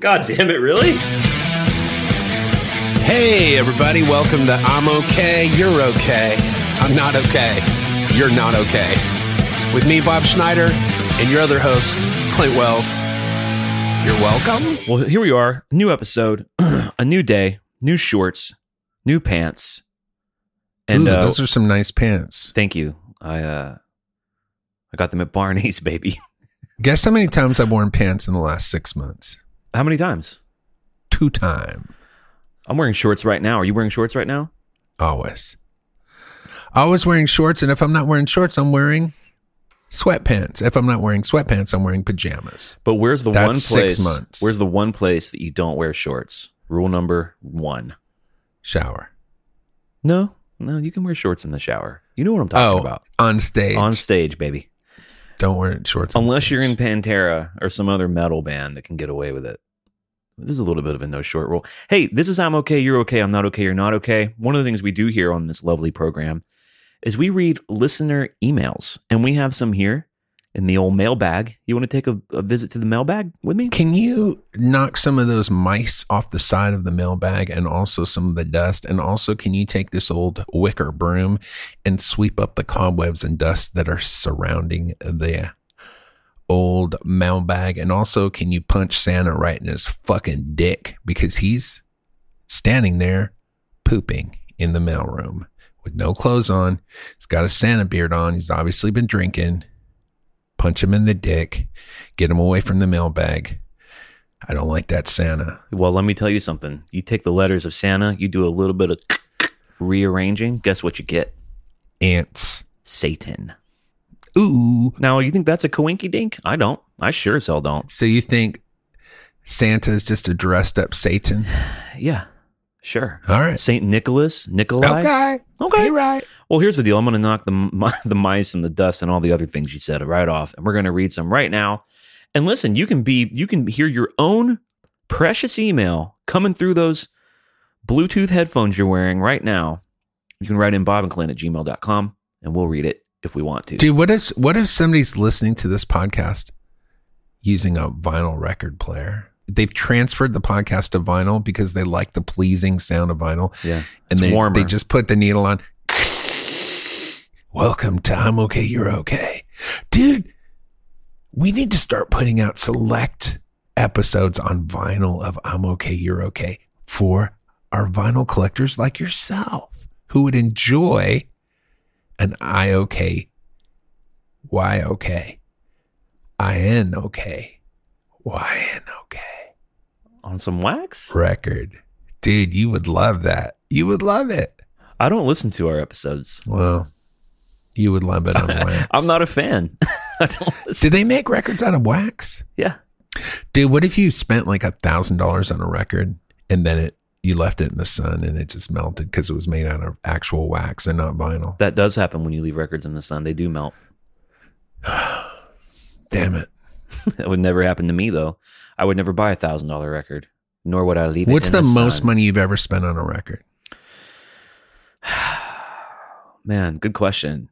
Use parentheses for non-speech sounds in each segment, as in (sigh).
God damn it, really? Hey, everybody, welcome to I'm Okay, You're Okay. I'm not okay. You're not okay. With me, Bob Schneider, and your other host, Clint Wells. You're welcome. Well, here we are. New episode, (clears throat) a new day, new shorts, new pants. And Ooh, uh, those are some nice pants. thank you. I uh I got them at Barney's, (laughs) baby. Guess how many times I've worn pants in the last six months? How many times? Two time. I'm wearing shorts right now. Are you wearing shorts right now? Always. Always wearing shorts, and if I'm not wearing shorts, I'm wearing sweatpants. If I'm not wearing sweatpants, I'm wearing pajamas. But where's the That's one six place? months. Where's the one place that you don't wear shorts? Rule number one. Shower. No, no, you can wear shorts in the shower. You know what I'm talking Oh, about. on stage. On stage, baby. Don't wear shorts. Unless stage. you're in Pantera or some other metal band that can get away with it. This is a little bit of a no short rule. Hey, this is I'm okay, you're okay, I'm not okay, you're not okay. One of the things we do here on this lovely program is we read listener emails, and we have some here in the old mailbag. You want to take a, a visit to the mailbag with me? Can you knock some of those mice off the side of the mailbag and also some of the dust? And also, can you take this old wicker broom and sweep up the cobwebs and dust that are surrounding the old mailbag? And also, can you punch Santa right in his fucking dick because he's standing there pooping in the mailroom with no clothes on? He's got a Santa beard on. He's obviously been drinking. Punch him in the dick, get him away from the mailbag. I don't like that Santa. Well, let me tell you something. You take the letters of Santa, you do a little bit of rearranging. Guess what you get? Ants. Satan. Ooh. Now, you think that's a coinky dink? I don't. I sure as hell don't. So you think Santa is just a dressed up Satan? (sighs) Yeah, sure. All right. Saint Nicholas, Nikolai. Okay. Okay. You're right. Well, here's the deal. I'm going to knock the (laughs) the mice and the dust and all the other things you said right off, and we're going to read some right now. And listen, you can be you can hear your own precious email coming through those Bluetooth headphones you're wearing right now. You can write in Bob and Clint at gmail.com and we'll read it if we want to. Dude, what if what if somebody's listening to this podcast using a vinyl record player? They've transferred the podcast to vinyl because they like the pleasing sound of vinyl. yeah, and it's they, warmer. they just put the needle on. Welcome to I'm okay, you're okay. Dude, we need to start putting out select episodes on vinyl of I'm okay, you're okay for our vinyl collectors like yourself who would enjoy an I okay, Y okay, I N okay, Y N okay on some wax. record. Dude, you would love that. You would love it. I don't listen to our episodes. Well, you would love it on (laughs) wax. I'm not a fan. (laughs) I don't listen. Do they make records out of wax? Yeah, Dude, what if you spent like a thousand dollars on a record and then it you left it in the sun and it just melted because it was made out of actual wax and not vinyl? that does happen when you leave records in the sun. They do melt. (sighs) Damn it. (laughs) That would never happen to me though. I would never buy a thousand dollar record, nor would I leave it. What's in the, most money you've ever spent on a record? (sighs) Man, good question.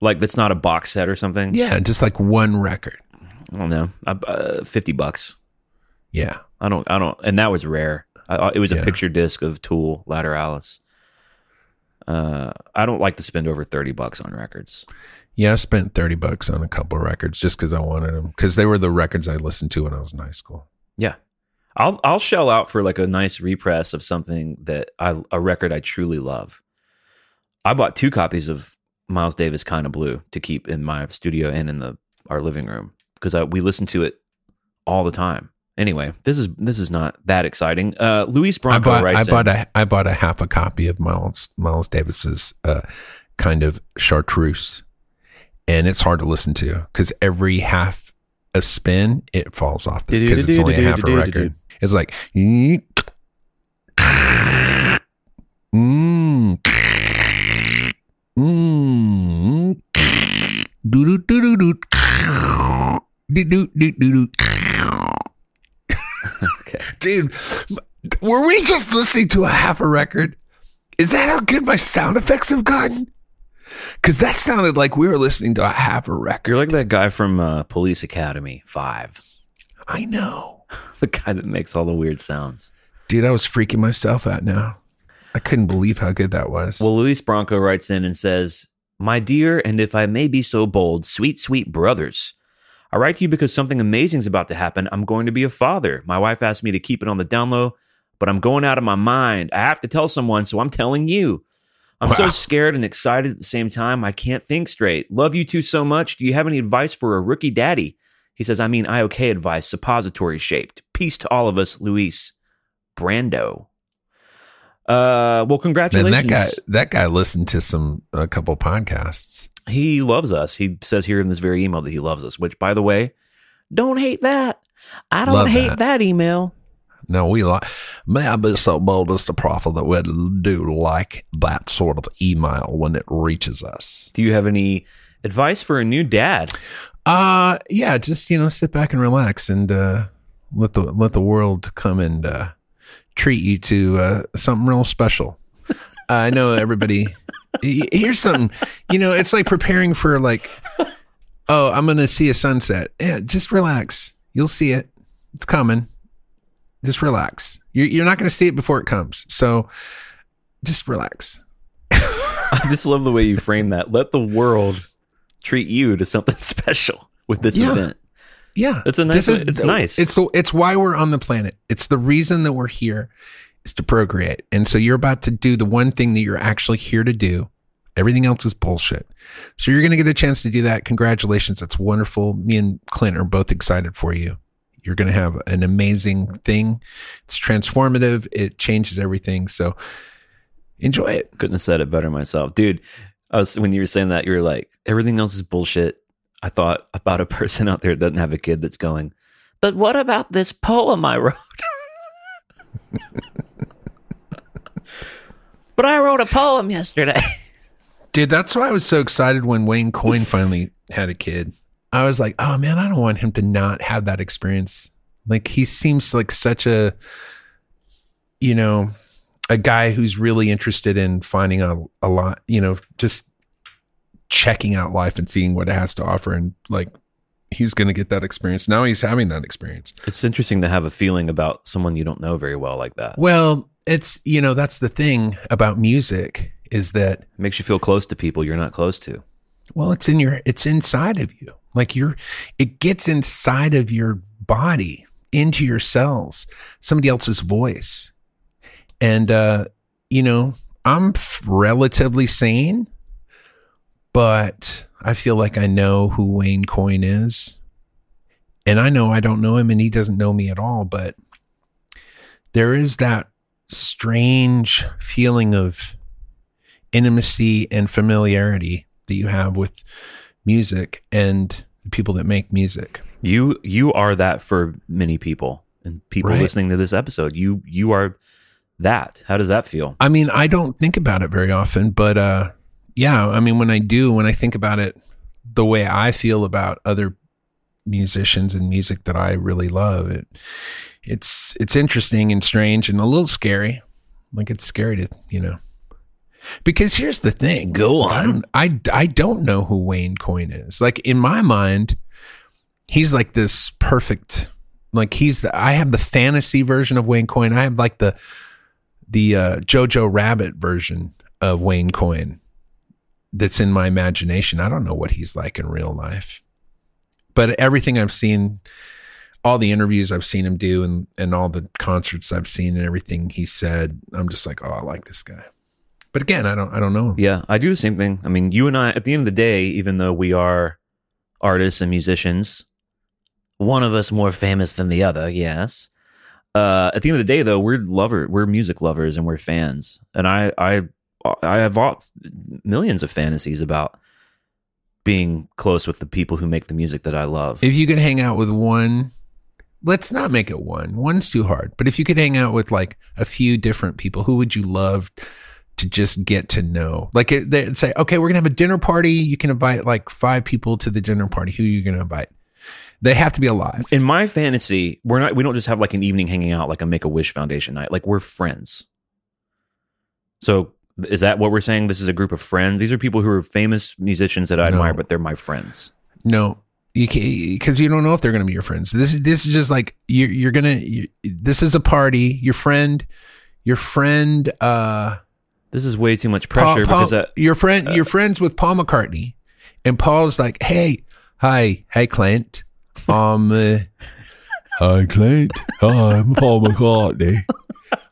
Like that's not a box set or something. Yeah, just like one record. I don't know. I- Uh, Fifty bucks. Yeah. I don't. I don't. And that was rare. I, it was a Yeah. picture disc of Tool, Lateralus. Uh, I don't like to spend over thirty bucks on records. Yeah, I spent 30 bucks on a couple of records just because I wanted them because they were the records I listened to when I was in high school. Yeah, I'll I'll shell out for like a nice repress of something that I a record I truly love. I bought two copies of Miles Davis "Kind of Blue" to keep in my studio and in the our living room because we listen to it all the time. Anyway, this is this is not that exciting. Uh, Luis I Bronco bought I writes bought in, a I bought a half a copy of Miles Miles Davis's uh, kind of chartreuse, and it's hard to listen to because every half a spin it falls off because it's only a half a record. It's like doo doo doo doo doo doo doo doo. Okay. Dude, were we just listening to a half a record? Is that how good my sound effects have gotten? Because that sounded like we were listening to a half a record. You're like that guy from uh, Police Academy Five. I know. (laughs) the guy that makes all the weird sounds. Dude, I was freaking myself out now. I couldn't believe how good that was. Well, Luis Bronco writes in and says, My dear, and if I may be so bold, sweet, sweet brothers, I write to you because something amazing is about to happen. I'm going to be a father. My wife asked me to keep it on the down low, but I'm going out of my mind. I have to tell someone, so I'm telling you. I'm so scared and excited at the same time. I can't think straight. Love you two so much. Do you have any advice for a rookie daddy? He says, I mean, IOK advice, suppository shaped. Peace to all of us, Luis Brando. Uh, well, congratulations. Man, that guy that guy listened to some a couple podcasts. He loves us. He says here in this very email that he loves us, which, by the way, don't hate that. I don't Love hate that. that. email. No, we like. May I be so bold as to proffer that we do like that sort of email when it reaches us. Do you have any advice for a new dad? Uh yeah, just you know, sit back and relax and uh, let the let the world come and uh, treat you to uh, something real special. (laughs) I know everybody. Here's something. You know, it's like preparing for like. Oh, I'm going to see a sunset. Yeah, just relax. You'll see it. It's coming. Just relax. You're you're not going to see it before it comes. So, just relax. (laughs) I just love the way you frame that. Let the world treat you to something (laughs) special with this Yeah. event. Yeah, It's a nice- it's nice. It's it's why we're on the planet. It's the reason that we're here is to procreate. And so you're about to do the one thing that you're actually here to do. Everything else is bullshit. So you're going to get a chance to do that. Congratulations. That's wonderful. Me and Clint are both excited for you. You're going to have an amazing thing. It's transformative. It changes everything. So enjoy it. Couldn't have said it better myself, dude. I was when you were saying that, you were like, everything else is bullshit. I thought about a person out there that doesn't have a kid that's going, but what about this poem I wrote? (laughs) but I wrote a poem yesterday. (laughs) Dude, that's why I was so excited when Wayne Coyne finally had a kid. I was like, oh man, I don't want him to not have that experience. Like he seems like such a, you know, a guy who's really interested in finding a, a lot, you know, just checking out life and seeing what it has to offer. And like, he's going to get that experience. Now he's having that experience. It's interesting to have a feeling about someone you don't know very well like that. Well, it's, you know, that's the thing about music is that It makes you feel close to people you're not close to. Well, it's in your it's inside of you. Like you're it gets inside of your body, into your cells, somebody else's voice. And uh, you know, I'm relatively sane, but I feel like I know who Wayne Coyne is. And I know I don't know him and he doesn't know me at all, but there is that strange feeling of intimacy and familiarity that you have with music and the people that make music. You you are that for many people and people Right. listening to this episode. You you are that. How does that feel? I mean, I don't think about it very often, but uh yeah, I mean when I do, when I think about it the way I feel about other musicians and music that I really love, it it's it's interesting and strange and a little scary. Like it's scary to, you know. Because here's the thing. Go I on. don't, I, I don't know who Wayne Coyne is. Like in my mind, he's like this perfect like he's the I have the fantasy version of Wayne Coyne. I have like the the uh, Jojo Rabbit version of Wayne Coyne that's in my imagination. I don't know what he's like in real life. But everything I've seen, all the interviews I've seen him do and, and all the concerts I've seen and everything he said, I'm just like, oh, I like this guy. But again, I don't I don't know. Yeah, I do the same thing. I mean, you and I at the end of the day, even though we are artists and musicians, one of us more famous than the other, yes. Uh, at the end of the day, though, we're lover, we're music lovers, and we're fans. And I, I, I have millions of fantasies about being close with the people who make the music that I love. If you could hang out with one, let's not make it one. One's too hard. But if you could hang out with like a few different people, who would you love to just get to know? Like it- they'd say, okay, we're gonna have a dinner party. You can invite like five people to the dinner party. Who are you gonna invite? They have to be alive. in my fantasy, we're not. We don't just have like an evening hanging out, like a Make a Wish Foundation night. Like we're friends. So is that what we're saying? This is a group of friends. These are people who are famous musicians that I No. admire, but they're my friends. No, You can't because you don't know if they're going to be your friends. This is this is just like you're you're gonna. You, this is a party. Your friend, your friend. uh This is way too much pressure Paul- because uh, your friend, you're friends with Paul McCartney, and Paul's like, "Hey, hi, hey, Clint, um, uh, hi, Clint, hi, I'm Paul McCartney.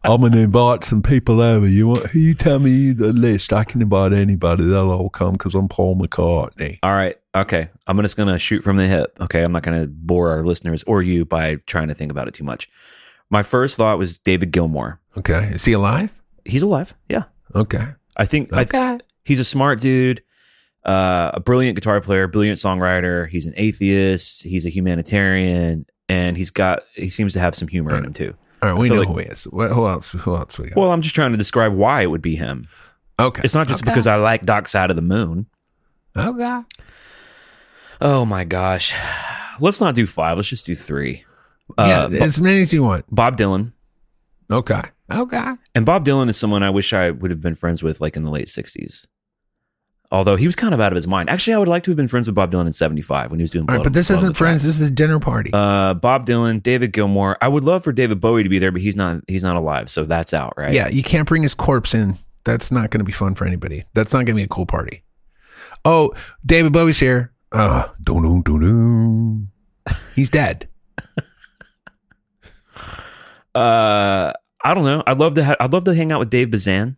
I'm gonna invite some people over. You want? You tell me the list. I can invite anybody. They'll all come because I'm Paul McCartney. All right. Okay. I'm just going to shoot from the hip. Okay. I'm not going to bore our listeners or you by trying to think about it too much. My first thought was David Gilmour. Okay, is he alive? He's alive. Yeah. Okay, I think I, okay. he's a smart dude, uh, a brilliant guitar player, brilliant songwriter. He's an atheist. He's a humanitarian. And he's got, he seems to have some humor in him too. All right, we know like- who he is. What, who else? Who else we got? Well, I'm just trying to describe why it would be him. okay, It's not just okay. because I like Dark Side of the Moon. Okay. Oh my gosh. Let's not do five. Let's just do three. Uh, yeah, as many as you want. Bob Dylan. Okay. Okay. And Bob Dylan is someone I wish I would have been friends with like in the late 60s. Although he was kind of out of his mind. Actually, I would like to have been friends with Bob Dylan in 75 when he was doing All right, Blood but this Blood isn't friends. This is a dinner party. Uh, Bob Dylan, David Gilmour. I would love for David Bowie to be there, but he's not he's not alive, so that's out, right? Yeah, you can't bring his corpse in. That's not going to be fun for anybody. That's not going to be a cool party. Oh, David Bowie's here. Uh, doo doo doo doo. He's dead. (laughs) Uh, I don't know. I'd love to ha- I'd love to hang out with Dave Bazan.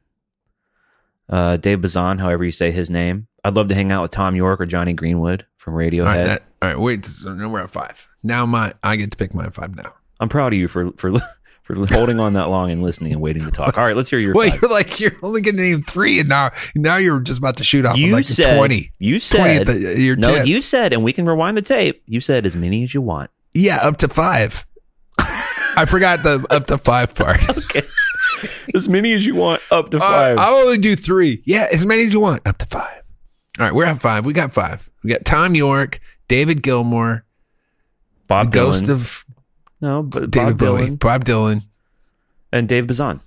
Uh, Dave Bazan, however you say his name. I'd love to hang out with Thom Yorke or Jonny Greenwood from Radiohead. All right, that, all right. Wait, so now we're at five. Now my I get to pick my five now. I'm proud of you for for (laughs) for holding on that long and listening and waiting to talk. All right, let's hear your Wait, five. you're like you're only going to name three, and now now you're just about to shoot off You like said twenty. You 20 said at the- your no. tip. You said, and we can rewind the tape. You said as many as you want. Yeah, up to five. I forgot the up to five part. (laughs) Okay, as many as you want, up to Uh, five. I'll only do three. Yeah, as many as you want. Up to five. All right, we're at five. We got five. We got Thom Yorke, David Gilmour, Bob the Dylan. ghost of no, but David Bob Bowie, Dylan Bob Dylan, and Dave Bazan.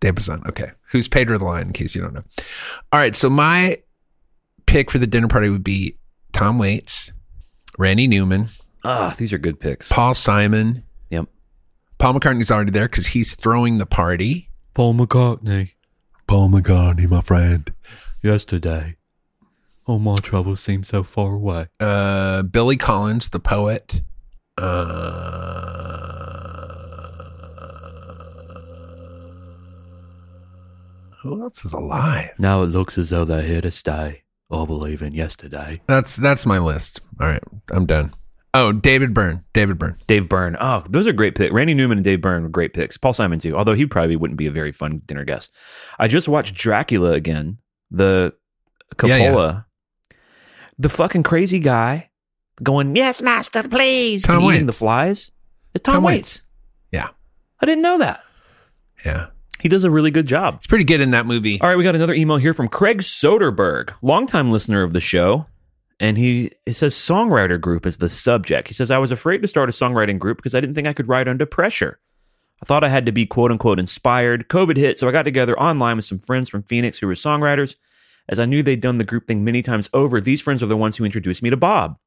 Dave Bazan. Okay, who's Pedro the Lion? In case you don't know. All right, so my pick for the dinner party would be Tom Waits, Randy Newman, Ah, these are good picks. Paul Simon. Yep. Paul McCartney's already there because he's throwing the party. Paul McCartney. Paul McCartney, my friend. Yesterday, all my troubles seem so far away. uh, Billy Collins, the poet. Uh, who else is alive? Now it looks as though they're here to stay. All believe in yesterday. That's that's my list. All right, I'm done. Oh, David Byrne. David Byrne. Dave Byrne. Oh, those are great picks. Randy Newman and Dave Byrne were great picks. Paul Simon too, although he probably wouldn't be a very fun dinner guest. I just watched Dracula again. The Coppola. Yeah, yeah. The fucking crazy guy going, Yes, master, please. Tom and Waits. the flies. It's Tom, Tom Waits. Yeah, I didn't know that. yeah. He does a really good job. It's pretty good in that movie. All right, we got another email here from Craig Soderberg, longtime listener of the show. And he it says songwriter group is the subject. He says, I was afraid to start a songwriting group because I didn't think I could write under pressure. I thought I had to be quote unquote inspired. COVID hit, so I got together online with some friends from Phoenix who were songwriters. As I knew they'd done the group thing many times over, these friends are the ones who introduced me to Bob.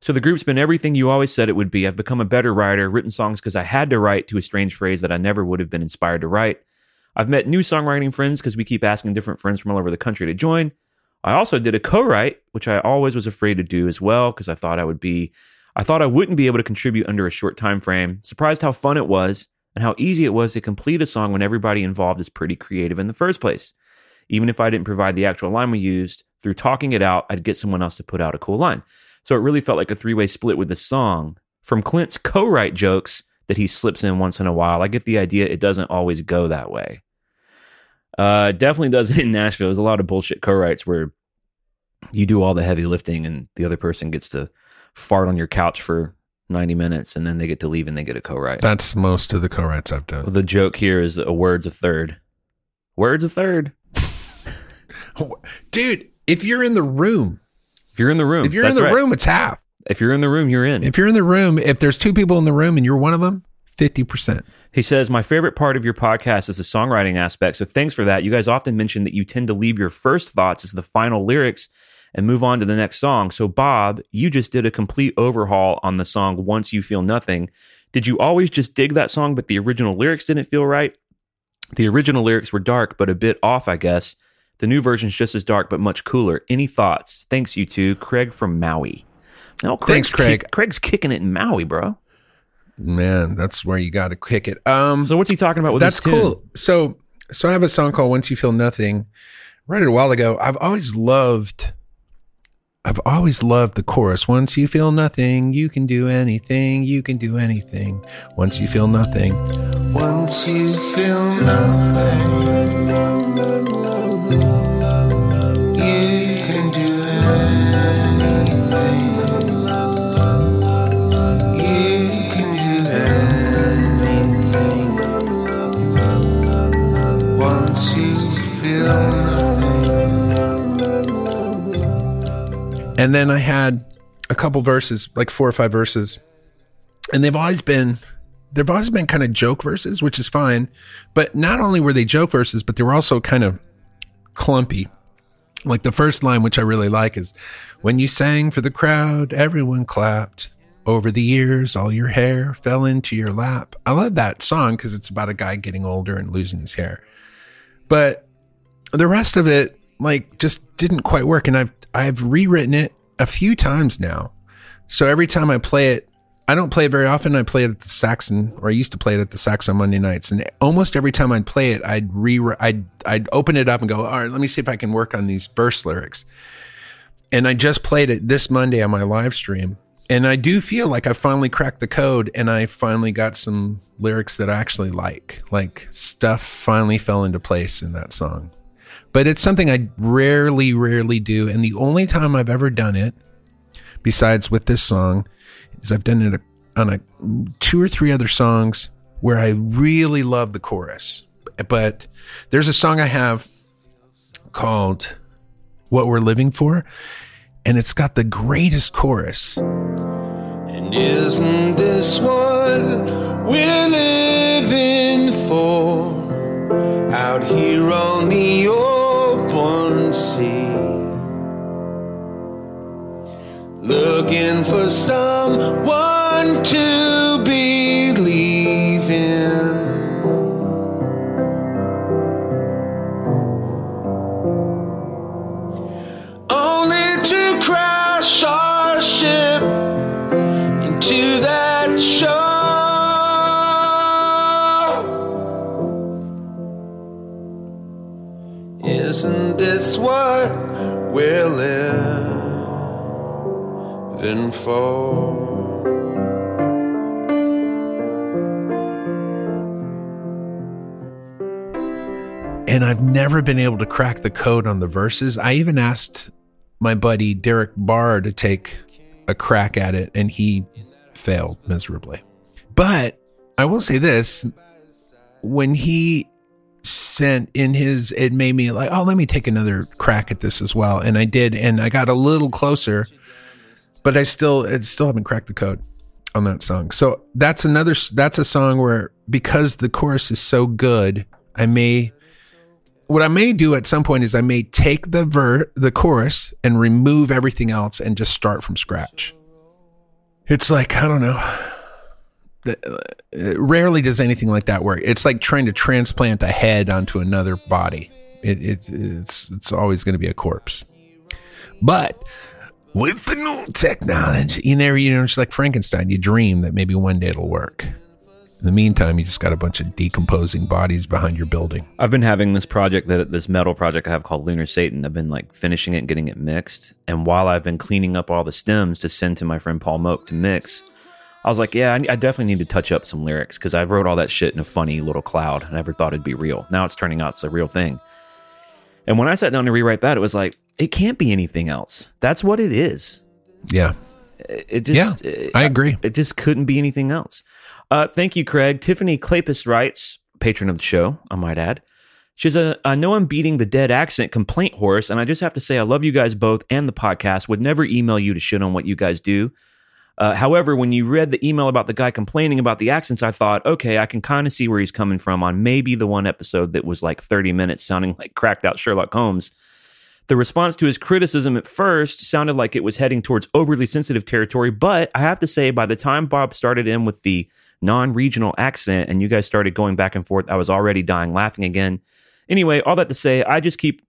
So the group's been everything you always said it would be. I've become a better writer, written songs because I had to write to a strange phrase that I never would have been inspired to write. I've met new songwriting friends because we keep asking different friends from all over the country to join. I also did a co-write, which I always was afraid to do as well because I thought I would be I thought I wouldn't be able to contribute under a short time frame. Surprised how fun it was and how easy it was to complete a song when everybody involved is pretty creative in the first place. Even if I didn't provide the actual line we used, through talking it out, I'd get someone else to put out a cool line. So it really felt like a three-way split with the song. From Clint's co-write jokes that he slips in once in a while, I get the idea it doesn't always go that way. Uh, definitely does it in Nashville. There's a lot of bullshit co-writes where you do all the heavy lifting and the other person gets to fart on your couch for 90 minutes and then they get to leave and they get a co-write. That's most of the co-writes I've done. the joke here is a word's a third. Word's a third. (laughs) Dude, if you're in the room, If you're in the room, if you're in the right. room, it's half. if you're in the room, you're in. If you're in the room, if there's two people in the room and you're one of them, 50%. He says, My favorite part of your podcast is the songwriting aspect. So thanks for that. You guys often mention that you tend to leave your first thoughts as the final lyrics and move on to the next song. So, Bob, you just did a complete overhaul on the song Once You Feel Nothing. Did you always just dig that song, but the original lyrics didn't feel right? The original lyrics were dark, but a bit off, I guess. The new version's just as dark, but much cooler. Any thoughts? Thanks, you two. Craig from Maui. No, Craig's Thanks, Craig. kick- Craig's kicking it in Maui, bro. Man, that's where you got to kick it. Um, So, what's he talking about with that's cool. So, so I have a song called "Once You Feel Nothing." Wrote it a while ago. I've always loved. I've always loved the chorus. Once you feel nothing, you can do anything. You can do anything. Once you feel nothing. Once you feel nothing, And then I had a couple verses, like four or five verses, and they've always been they've always been kind of joke verses, which is fine. But not only were they joke verses, but they were also kind of clumpy. Like the first line, which I really like, is when you sang for the crowd, everyone clapped. Over the years, all your hair fell into your lap. I love that song because it's about a guy getting older and losing his hair. But the rest of it, like, just didn't quite work. And I've I've rewritten it a few times now. So every time I play it, I don't play it very often. I play it at the Saxon, or I used to play it at the Saxon on Monday nights. And almost every time I'd play it, I'd re I'd I'd open it up and go, all right, let me see if I can work on these verse lyrics. And I just played it this Monday on my live stream. And I do feel like I finally cracked the code and I finally got some lyrics that I actually like. Like stuff finally fell into place in that song. But it's something I rarely, rarely do. And the only time I've ever done it, besides with this song, is I've done it on a two or three other songs where I really love the chorus. But there's a song I have called What We're Living For, and it's got the greatest chorus. And isn't this what we're living for? Out here on the sea. Looking for someone to never been able to crack the code on the verses. I even asked my buddy Derek Barr to take a crack at it, and he failed miserably. But I will say this when he sent in his, it made me like, oh, let me take another crack at this as well. And I did, and I got a little closer, but I still, I still haven't cracked the code on that song. So that's another, that's a song where because the chorus is so good, I may what I may do at some point is I may take the ver the chorus and remove everything else and just start from scratch. It's like I don't know. Uh, Rarely does anything like that work. It's like trying to transplant a head onto another body. It, it, it's it's always going to be a corpse. But with the new technology, you never you know it's like Frankenstein. You dream that maybe one day it'll work. In the meantime, you just got a bunch of decomposing bodies behind your building. I've been having this project that this metal project I have called Lunar Satan. I've been like finishing it and getting it mixed. And while I've been cleaning up all the stems to send to my friend Paul Moak to mix, I was like, yeah, I, I definitely need to touch up some lyrics because I wrote all that shit in a funny little cloud. I never thought it'd be real. Now it's turning out it's a real thing. And when I sat down to rewrite that, it was like, it can't be anything else. That's what it is. Yeah. It just, Yeah, it- I agree. It just couldn't be anything else. Uh, thank you, Craig. Tiffany Clapis writes, patron of the show, I might add. She says, I know I'm beating the dead accent complaint horse, and I just have to say I love you guys both and the podcast. Would never email you to shit on what you guys do. Uh, however, when you read the email about the guy complaining about the accents, I thought, okay, I can kind of see where he's coming from on maybe the one episode that was like 30 minutes sounding like cracked out Sherlock Holmes. The response to his criticism at first sounded like it was heading towards overly sensitive territory, but I have to say, by the time Bob started in with the non regional accent and you guys started going back and forth, I was already dying laughing again. Anyway, all that to say, I just keep,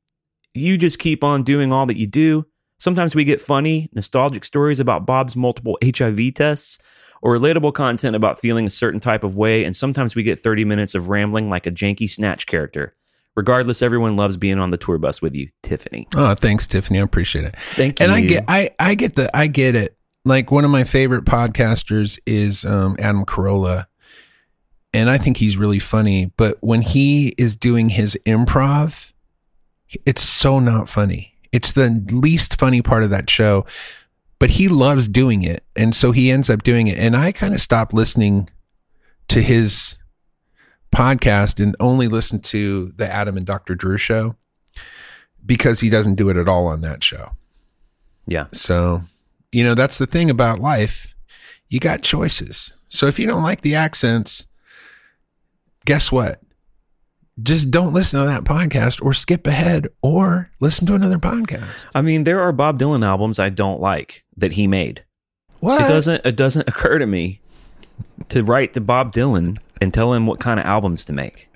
you just keep on doing all that you do. Sometimes we get funny, nostalgic stories about Bob's multiple HIV tests or relatable content about feeling a certain type of way, and sometimes we get 30 minutes of rambling like a janky snatch character. Regardless, everyone loves being on the tour bus with you, Tiffany. Oh, thanks, Tiffany. I appreciate it. Thank you. And I get, I, I get the, I get it. Like one of my favorite podcasters is um, Adam Carolla, and I think he's really funny. But when he is doing his improv, it's so not funny. It's the least funny part of that show, but he loves doing it, and so he ends up doing it. And I kind of stopped listening to his podcast and only listen to the Adam and Dr. Drew show because he doesn't do it at all on that show. Yeah. So, you know, that's the thing about life. You got choices. So if you don't like the accents, guess what? Just don't listen to that podcast or skip ahead or listen to another podcast. I mean, there are Bob Dylan albums I don't like that he made. What? It doesn't it doesn't occur to me to write to Bob Dylan and tell him what kind of albums to make.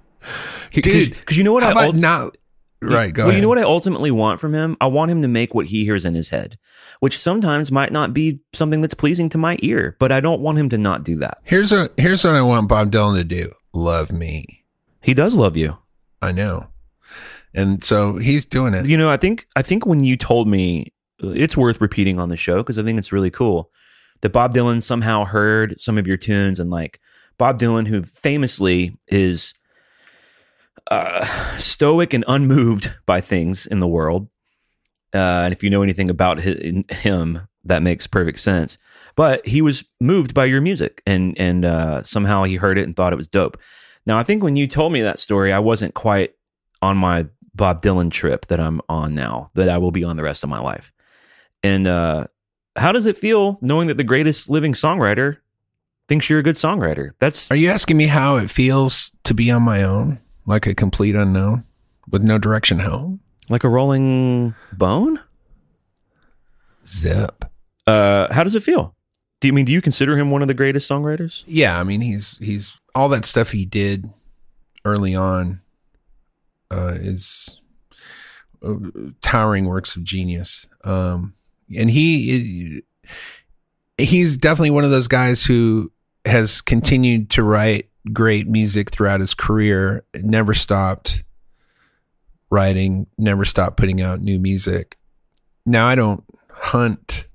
Dude, because you know what How I about ult- not? Right, go well, ahead. you know what I ultimately want from him? I want him to make what he hears in his head, which sometimes might not be something that's pleasing to my ear, but I don't want him to not do that. Here's what here's what I want Bob Dylan to do. Love me. He does love you. I know. And so he's doing it. You know, I think I think when you told me it's worth repeating on the show because I think it's really cool that Bob Dylan somehow heard some of your tunes and like Bob Dylan, who famously is uh, stoic and unmoved by things in the world. Uh, and if you know anything about hi- him, that makes perfect sense. But he was moved by your music, and and uh, somehow he heard it and thought it was dope. Now, I think when you told me that story, I wasn't quite on my Bob Dylan trip that I'm on now, that I will be on the rest of my life. And uh, how does it feel knowing that the greatest living songwriter thinks you're a good songwriter? That's Are you asking me how it feels to be on my own, like a complete unknown with no direction home? like a rolling bone. Zip. Uh, how does it feel? Do you mean do you consider him one of the greatest songwriters? Yeah, I mean he's he's all that stuff he did early on uh, is uh, towering works of genius. Um, and he he's definitely one of those guys who has continued to write great music throughout his career. Never stopped writing. Never stopped putting out new music. Now I don't hunt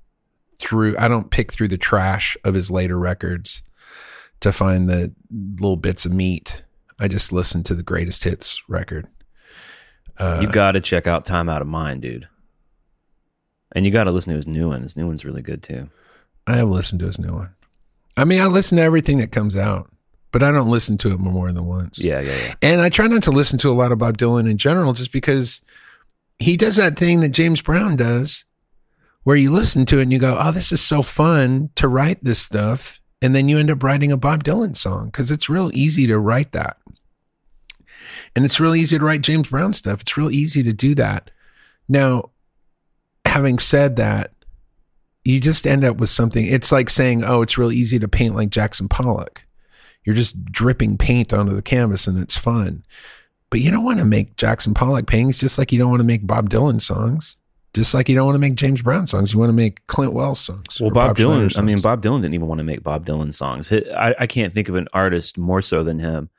through. I don't pick through the trash of his later records to find the little bits of meat. I just listen to the greatest hits record. Uh, you got to check out Time Out of Mind, dude. And you got to listen to his new one. His new one's really good too. I have listened to his new one. I mean, I listen to everything that comes out, but I don't listen to it more than once. Yeah, yeah, yeah. And I try not to listen to a lot of Bob Dylan in general just because he does that thing that James Brown does where you listen to it and you go, oh, this is so fun to write this stuff. And then you end up writing a Bob Dylan song because it's real easy to write that. And it's real easy to write James Brown stuff. It's real easy to do that. Now, having said that, you just end up with something. It's like saying, oh, it's real easy to paint like Jackson Pollock. You're just dripping paint onto the canvas and it's fun. But you don't want to make Jackson Pollock paintings just like you don't want to make Bob Dylan songs. Just like you don't want to make James Brown songs. You want to make Clint Wells songs. Well, or Bob, Dylan. I mean. Bob Dylan didn't even want to make Bob Dylan songs. I, I can't think of an artist more so than him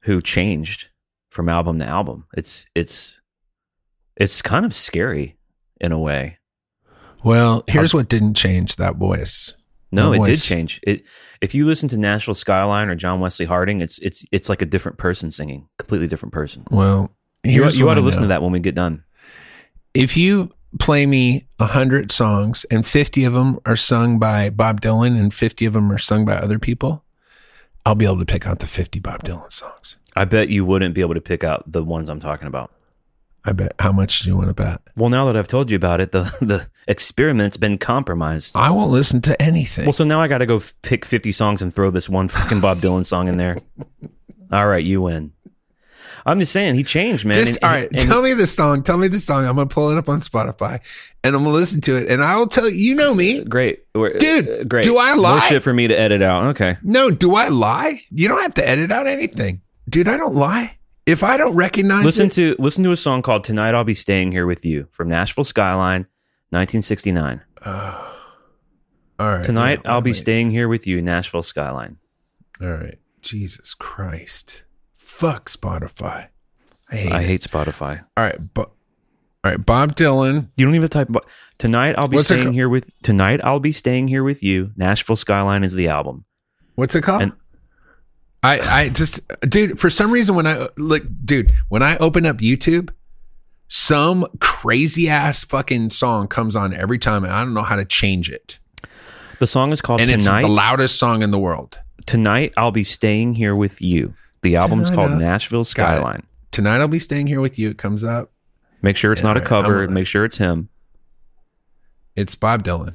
who changed from album to album. It's it's it's kind of scary in a way. Well, here's what didn't change that voice. No, it did change. It if you listen to Nashville Skyline or John Wesley Harding, it's it's it's like a different person singing, completely different person. Well, You, you ought to listen to that when we get done. If you play me a hundred songs and 50 of them are sung by Bob Dylan and 50 of them are sung by other people, I'll be able to pick out the 50 Bob Dylan songs. I bet you wouldn't be able to pick out the ones I'm talking about. I bet. How much do you want to bet? Well, now that I've told you about it, the (laughs) the experiment's been compromised. I won't listen to anything. Well, so now I got to go f- pick 50 songs and throw this one fucking Bob Dylan song in there. (laughs) All right, you win. I'm just saying he changed, man. Just And- all and- and- tell me the song. Tell me the song. I'm gonna pull it up on Spotify, and I'm gonna listen to it, and I will tell you. You know me. great, Dude, uh, great. do I lie? More shit for me to edit out. Okay, No, do I lie? You don't have to edit out anything, dude. I don't lie. If I don't recognize listen it, to listen to a song called "Tonight I'll Be Staying Here with You" from Nashville Skyline, 1969. all right. Tonight yeah, I'll be wait. staying here with you, Nashville Skyline. All right. Jesus Christ. Fuck Spotify. I hate. I hate Spotify. All right, but all right. Bob Dylan. You don't even type. Bo- Tonight I'll be What's staying ca- here with. Tonight I'll be staying here with you. Nashville Skyline is the album. What's it called? And- I I just dude for some reason when I look dude when I open up YouTube, some crazy ass fucking song comes on every time, and I don't know how to change it. The song is called And it's Tonight. the loudest song in the world. Tonight I'll be staying here with you. The album's Tonight called I'll- Nashville Got it. Skyline. Tonight I'll be staying here with you. It comes up. Make sure it's not a Yeah, cover. Make sure it's him. It's Bob Dylan.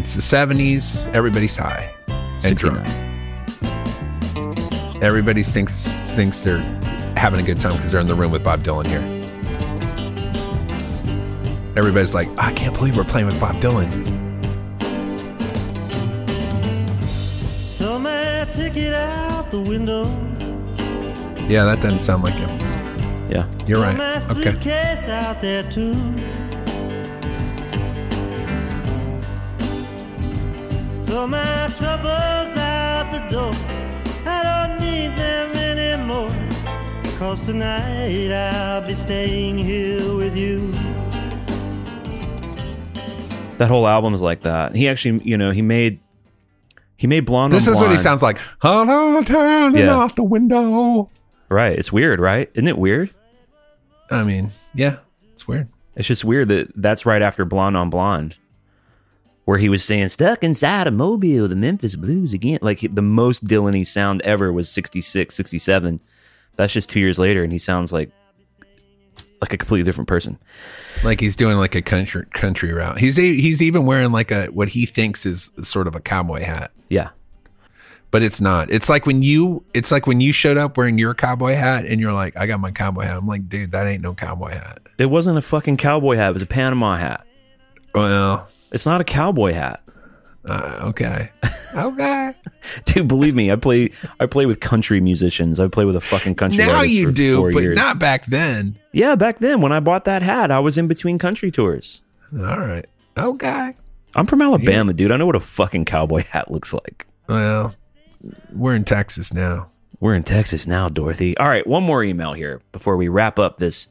It's the seventies. Everybody's high and 69. drunk. Everybody thinks thinks they're having a good time because they're in the room with Bob Dylan here. Everybody's like, I can't believe we're playing with Bob Dylan. Throw my ticket out the window. Yeah, that doesn't sound like him. Yeah. You're Throw right. my Okay. Throw my troubles out the door. I don't need them anymore. Cause tonight I'll be staying here with you. That whole album is like that. He actually, you know, he made he made Blonde. This on is what he sounds like. Hello, turning Yeah. off the window. Right. It's weird, right? Isn't it weird? I mean, yeah, it's weird. It's just weird that that's right after Blonde on Blonde, where he was saying "Stuck inside a mobile, the Memphis Blues again." Like the most Dylan-y sound ever was 66, 67. That's just two years later, and he sounds like like a completely different person. Like he's doing like a country country route. He's he's even wearing like a what he thinks is sort of a cowboy hat, Yeah, but it's not. It's like when you it's like when you showed up wearing your cowboy hat and you're like, I got my cowboy hat. I'm like, dude, that ain't no cowboy hat. it wasn't a fucking cowboy hat; it was a Panama hat. Well, It's not a cowboy hat, uh, okay, (laughs) okay. dude. Believe me, I play I play with country musicians. I play with a fucking country. now you do, but years. not back then. Yeah, back then when I bought that hat, I was in between country tours. All right, okay. I'm from Alabama, dude. I know what a fucking cowboy hat looks like. Well, we're in Texas now. We're in Texas now, Dorothy. All right, one more email here before we wrap up this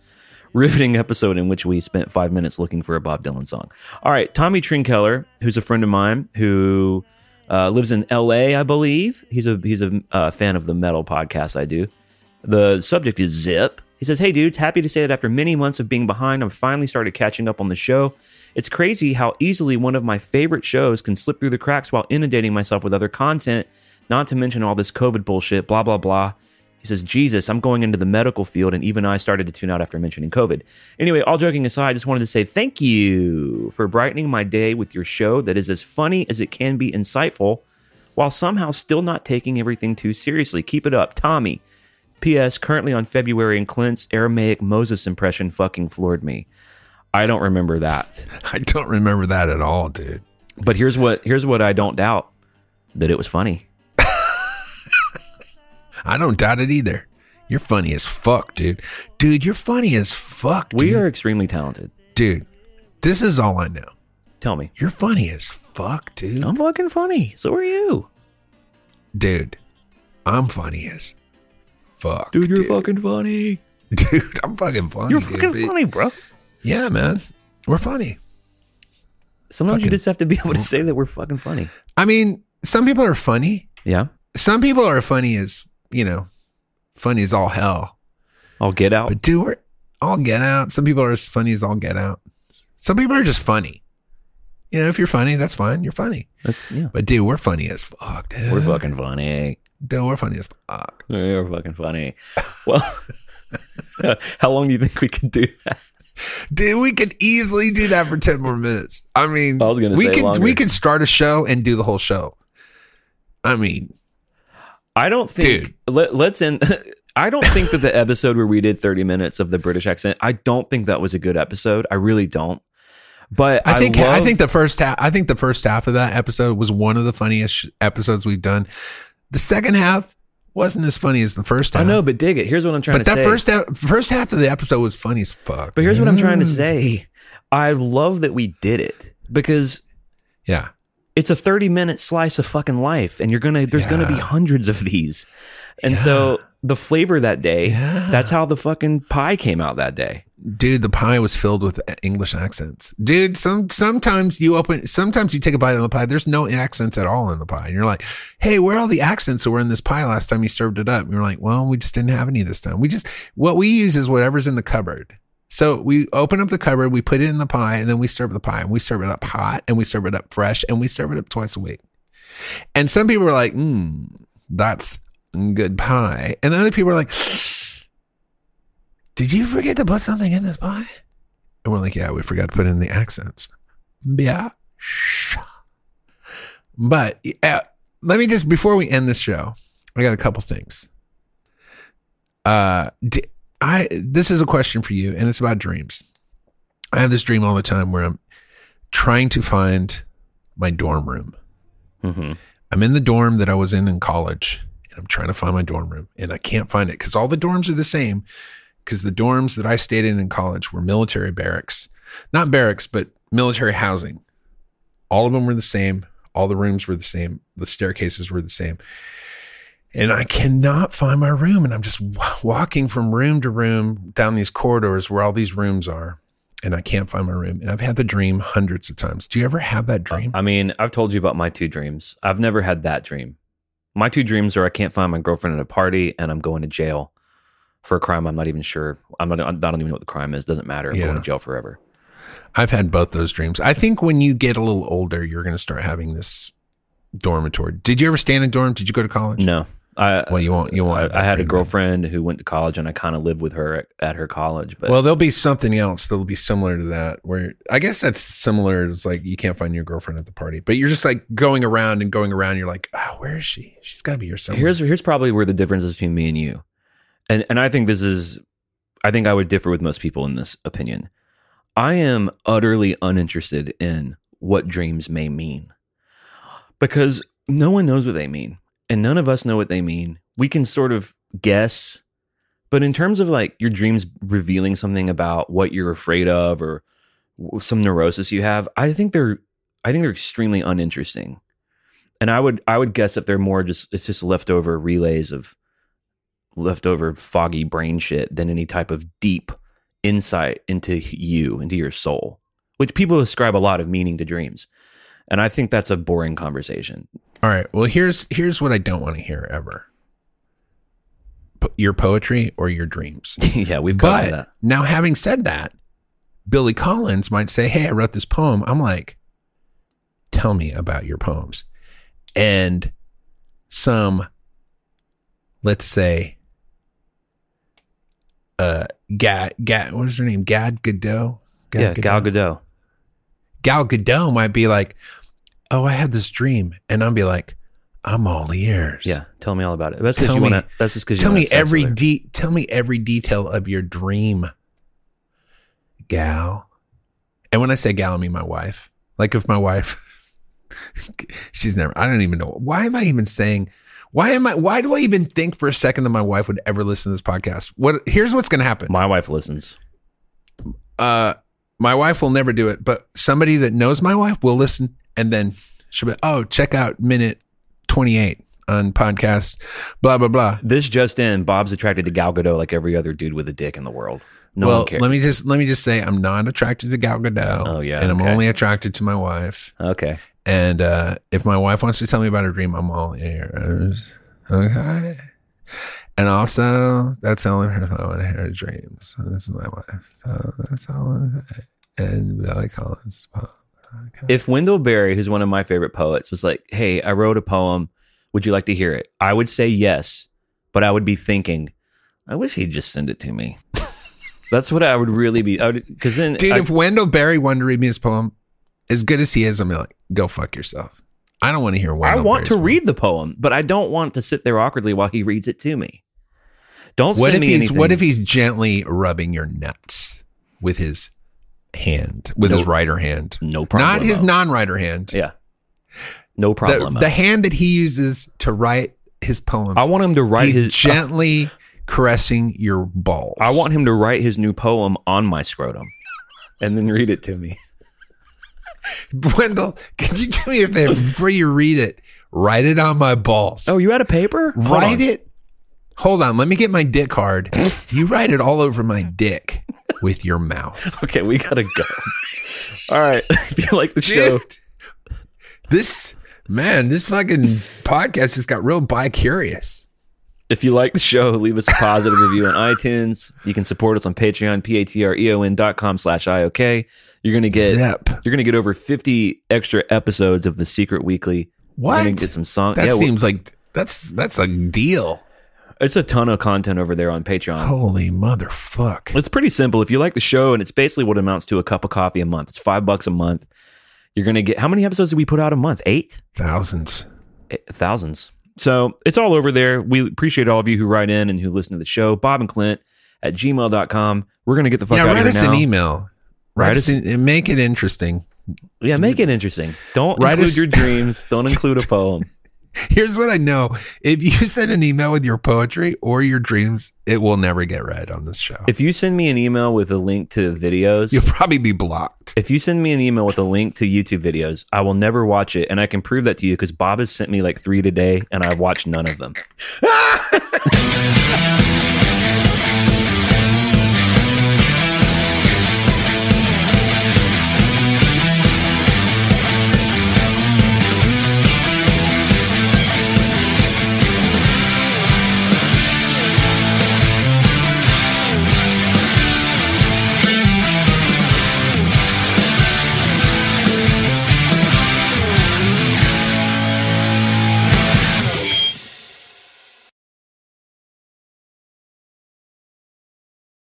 riveting episode in which we spent five minutes looking for a Bob Dylan song. All right, Tommy Trinkeller, who's a friend of mine who uh, lives in L.A., I believe. He's a he's a uh, fan of the metal podcast I do. The subject is Zip. He says, Hey dudes, happy to say that after many months of being behind, I've finally started catching up on the show. It's crazy how easily one of my favorite shows can slip through the cracks while inundating myself with other content, not to mention all this COVID bullshit, blah, blah, blah. He says, Jesus, I'm going into the medical field, and even I started to tune out after mentioning COVID. Anyway, all joking aside, I just wanted to say thank you for brightening my day with your show that is as funny as it can be insightful while somehow still not taking everything too seriously. Keep it up, Tommy. P.S. Currently on February, and Clint's Aramaic Moses impression fucking floored me. I don't remember that, (laughs) I don't remember that at all, dude. but here's what here's what I don't doubt that it was funny. I don't doubt it either. You're funny as fuck, dude. Dude, you're funny as fuck. We are extremely talented. dude. This is all I know. Tell me, You're funny as fuck, dude. I'm fucking funny. So are you, dude, I'm funny as fuck, dude. You're fucking funny. (laughs) dude. I'm fucking funny. You're dude. fucking funny, bro. Yeah, man. We're funny. Sometimes you just have to be able to (laughs) say that we're fucking funny. I mean, some people are funny. Yeah, Some people are funny as you know, funny as all hell. I'll get out. But dude, we're all get out. Some people are as funny as all get out. Some people are just funny. You know, if you're funny, that's fine. You're funny. That's yeah. But dude, we're funny as fuck, dude. We're fucking funny. Dude, we're funny as fuck. We're fucking funny. Well, (laughs) how long do you think we could do that? Dude, we could easily do that for ten more minutes. I mean, I was gonna we say could longer. we could start a show and do the whole show. I mean, I don't think Dude. let, let's end. (laughs) I don't think that the episode where we did 30 minutes of the British accent, I don't think that was a good episode. I really don't. But I, I think I love- think the first half I think the first half of that episode was one of the funniest episodes we've done. The second half wasn't as funny as the first half. I know, but dig it. Here's what I'm trying but to that say. first half, first half of the episode was funny as fuck. but here's what I'm trying to Mm. say. I love that we did it because Yeah. It's a 30 minute slice of fucking life and you're gonna there's gonna be hundreds of these and so the flavor that day Yeah. that's how the fucking pie came out that day Dude, the pie was filled with English accents. Dude, some sometimes you open sometimes you take a bite of the pie, there's no accents at all in the pie. And you're like, hey, where are all the accents that were in this pie last time you served it up? And you're like, well, we just didn't have any this time. We just what we use is whatever's in the cupboard. So we open up the cupboard, we put it in the pie, and then we serve the pie. And we serve it up hot and we serve it up fresh and we serve it up twice a week. And some people are like, mm, that's good pie. And other people are like, did you forget to put something in this pie? And we're like, yeah, we forgot to put in the accents. Yeah. But uh, let me just, before we end this show, I got a couple things. Uh, d- I, this is a question for you and it's about dreams. I have this dream all the time where I'm trying to find my dorm room. mm-hmm. I'm in the dorm that I was in in college and I'm trying to find my dorm room and I can't find it because all the dorms are the same. Because the dorms that I stayed in in college were military barracks, not barracks, but military housing. All of them were the same. All the rooms were the same. The staircases were the same. And I cannot find my room. And I'm just walking from room to room down these corridors where all these rooms are. And I can't find my room. And I've had the dream hundreds of times. Do you ever have that dream? i mean i've told you about my two dreams i've never had that dream my two dreams are i can't find my girlfriend at a party and i'm going to jail for a crime i'm not even sure i'm not i don't even know what the crime is doesn't matter i'm Yeah. going to jail forever I've had both those dreams. I think when you get a little older, you're going to start having this dormitory. Did you ever stay in a dorm? Did you go to college? no I, Well, you won't. You won't. I, I had a dream then. girlfriend who went to college and I kind of lived with her at, at her college. But Well, there'll be something else that'll be similar to that. Where I guess that's similar. It's like you can't find your girlfriend at the party, but you're just like going around and going around. You're like, oh, where is she? She's got to be here somewhere. here's here's probably where the difference is between me and you, and and I think this is, I think I would differ with most people in this opinion. I am utterly uninterested in what dreams may mean, because no one knows what they mean, and none of us know what they mean. We can sort of guess, but in terms of like your dreams revealing something about what you're afraid of or some neurosis you have, I think they're I think they're extremely uninteresting. And I would I would guess that they're more just it's just leftover relays of leftover foggy brain shit than any type of deep insight into you, into your soul. Which people ascribe a lot of meaning to dreams. And I think that's a boring conversation. All right. Well, here's here's what I don't want to hear ever. Po- your poetry or your dreams. (laughs) yeah, we've got that. now, having said that, Billy Collins might say, Hey, I wrote this poem. I'm like, Tell me about your poems. And some, let's say, uh, Gad, Gad, what is her name? Gad Gadot? Gad yeah, Gal Gadot. Gal Gadot might be like, Oh, I had this dream. And I'll be like, I'm all ears. Yeah, tell me all about it. That's because you want to. That's just because Tell me every de- tell me every detail of your dream, gal. And when I say gal, I mean my wife. Like if my wife, (laughs) she's never. I don't even know why am I even saying. Why am I? Why do I even think for a second that my wife would ever listen to this podcast? What? Here's what's going to happen. My wife listens. Uh, my wife will never do it, but somebody that knows my wife will listen, and then she'll be, oh, check out minute twenty eight on podcast, blah blah blah. This just in: Bob's attracted to Gal Gadot like every other dude with a dick in the world. No well, one cares. let me just let me just say I'm not attracted to Gal Gadot. Oh, yeah, and I'm okay. only attracted to my wife. okay. And uh, if my wife wants to tell me about her dream, I'm all ears. Okay. And also, that's the only person I want to hear her dreams. This is my wife. So that's all I want to say. And Billy Collins. Okay. If Wendell Berry, who's one of my favorite poets, was like, "Hey, I wrote a poem. Would you like to hear it?" I would say yes, but I would be thinking, "I wish he'd just send it to me." (laughs) That's what I would really be. Because then, Dude, I- if Wendell Berry wanted to read me his poem, as good as he is, I'm like, go fuck yourself. I don't want to hear. One. I Wendell want to Berry's read the poem, but I don't want to sit there awkwardly while he reads it to me. Don't What send if me he's anything. What if he's gently rubbing your nuts with his hand, with his No- right hand, no problem? not his non-writer hand. Yeah, no problem. the hand that he uses to write his poems. I want him to write he's his. Uh, gently caressing your balls. I want him to write his new poem on my scrotum, and then read it to me. (laughs) Wendell. Can you do me a favor before you read it? Write it on my balls. Oh, you had a paper? Hold write on. it. Hold on. Let me get my dick hard. you write it all over my dick with your mouth. Okay, we gotta go. All right, (laughs) if you like the show, Dude, this man, this fucking podcast just got real bi curious. if you like the show, leave us a positive review on iTunes. You can support us on Patreon, p-a-t-r-e-o-n dot com slash IOK. You're gonna get Zip. you're gonna get over 50 extra episodes of the Secret Weekly. You're gonna What? get some songs. That yeah, seems like that's that's a deal. It's a ton of content over there on Patreon. Holy motherfuck. It's pretty simple. If you like the show, and it's basically what amounts to a cup of coffee a month. It's five bucks a month. You're gonna get how many episodes do we put out a month? Eight? Thousands. Eh, thousands. So it's all over there. We appreciate all of you who write in and who listen to the show. Bob and Clint at gmail.com. We're going to get the fuck yeah, out of here. Write us now. an email. Write, Write us and make it interesting. Yeah, make it interesting. Don't Write include us- your dreams. Don't include a (laughs) poem. Here's what I know. If you (laughs) send an email with your poetry or your dreams, it will never get read on this show. If you send me an email with a link to videos, You'll probably be blocked. if you send me an email with a link to YouTube videos, I will never watch it. And I can prove that to you because Bob has sent me like three today and I've watched none of them. (laughs)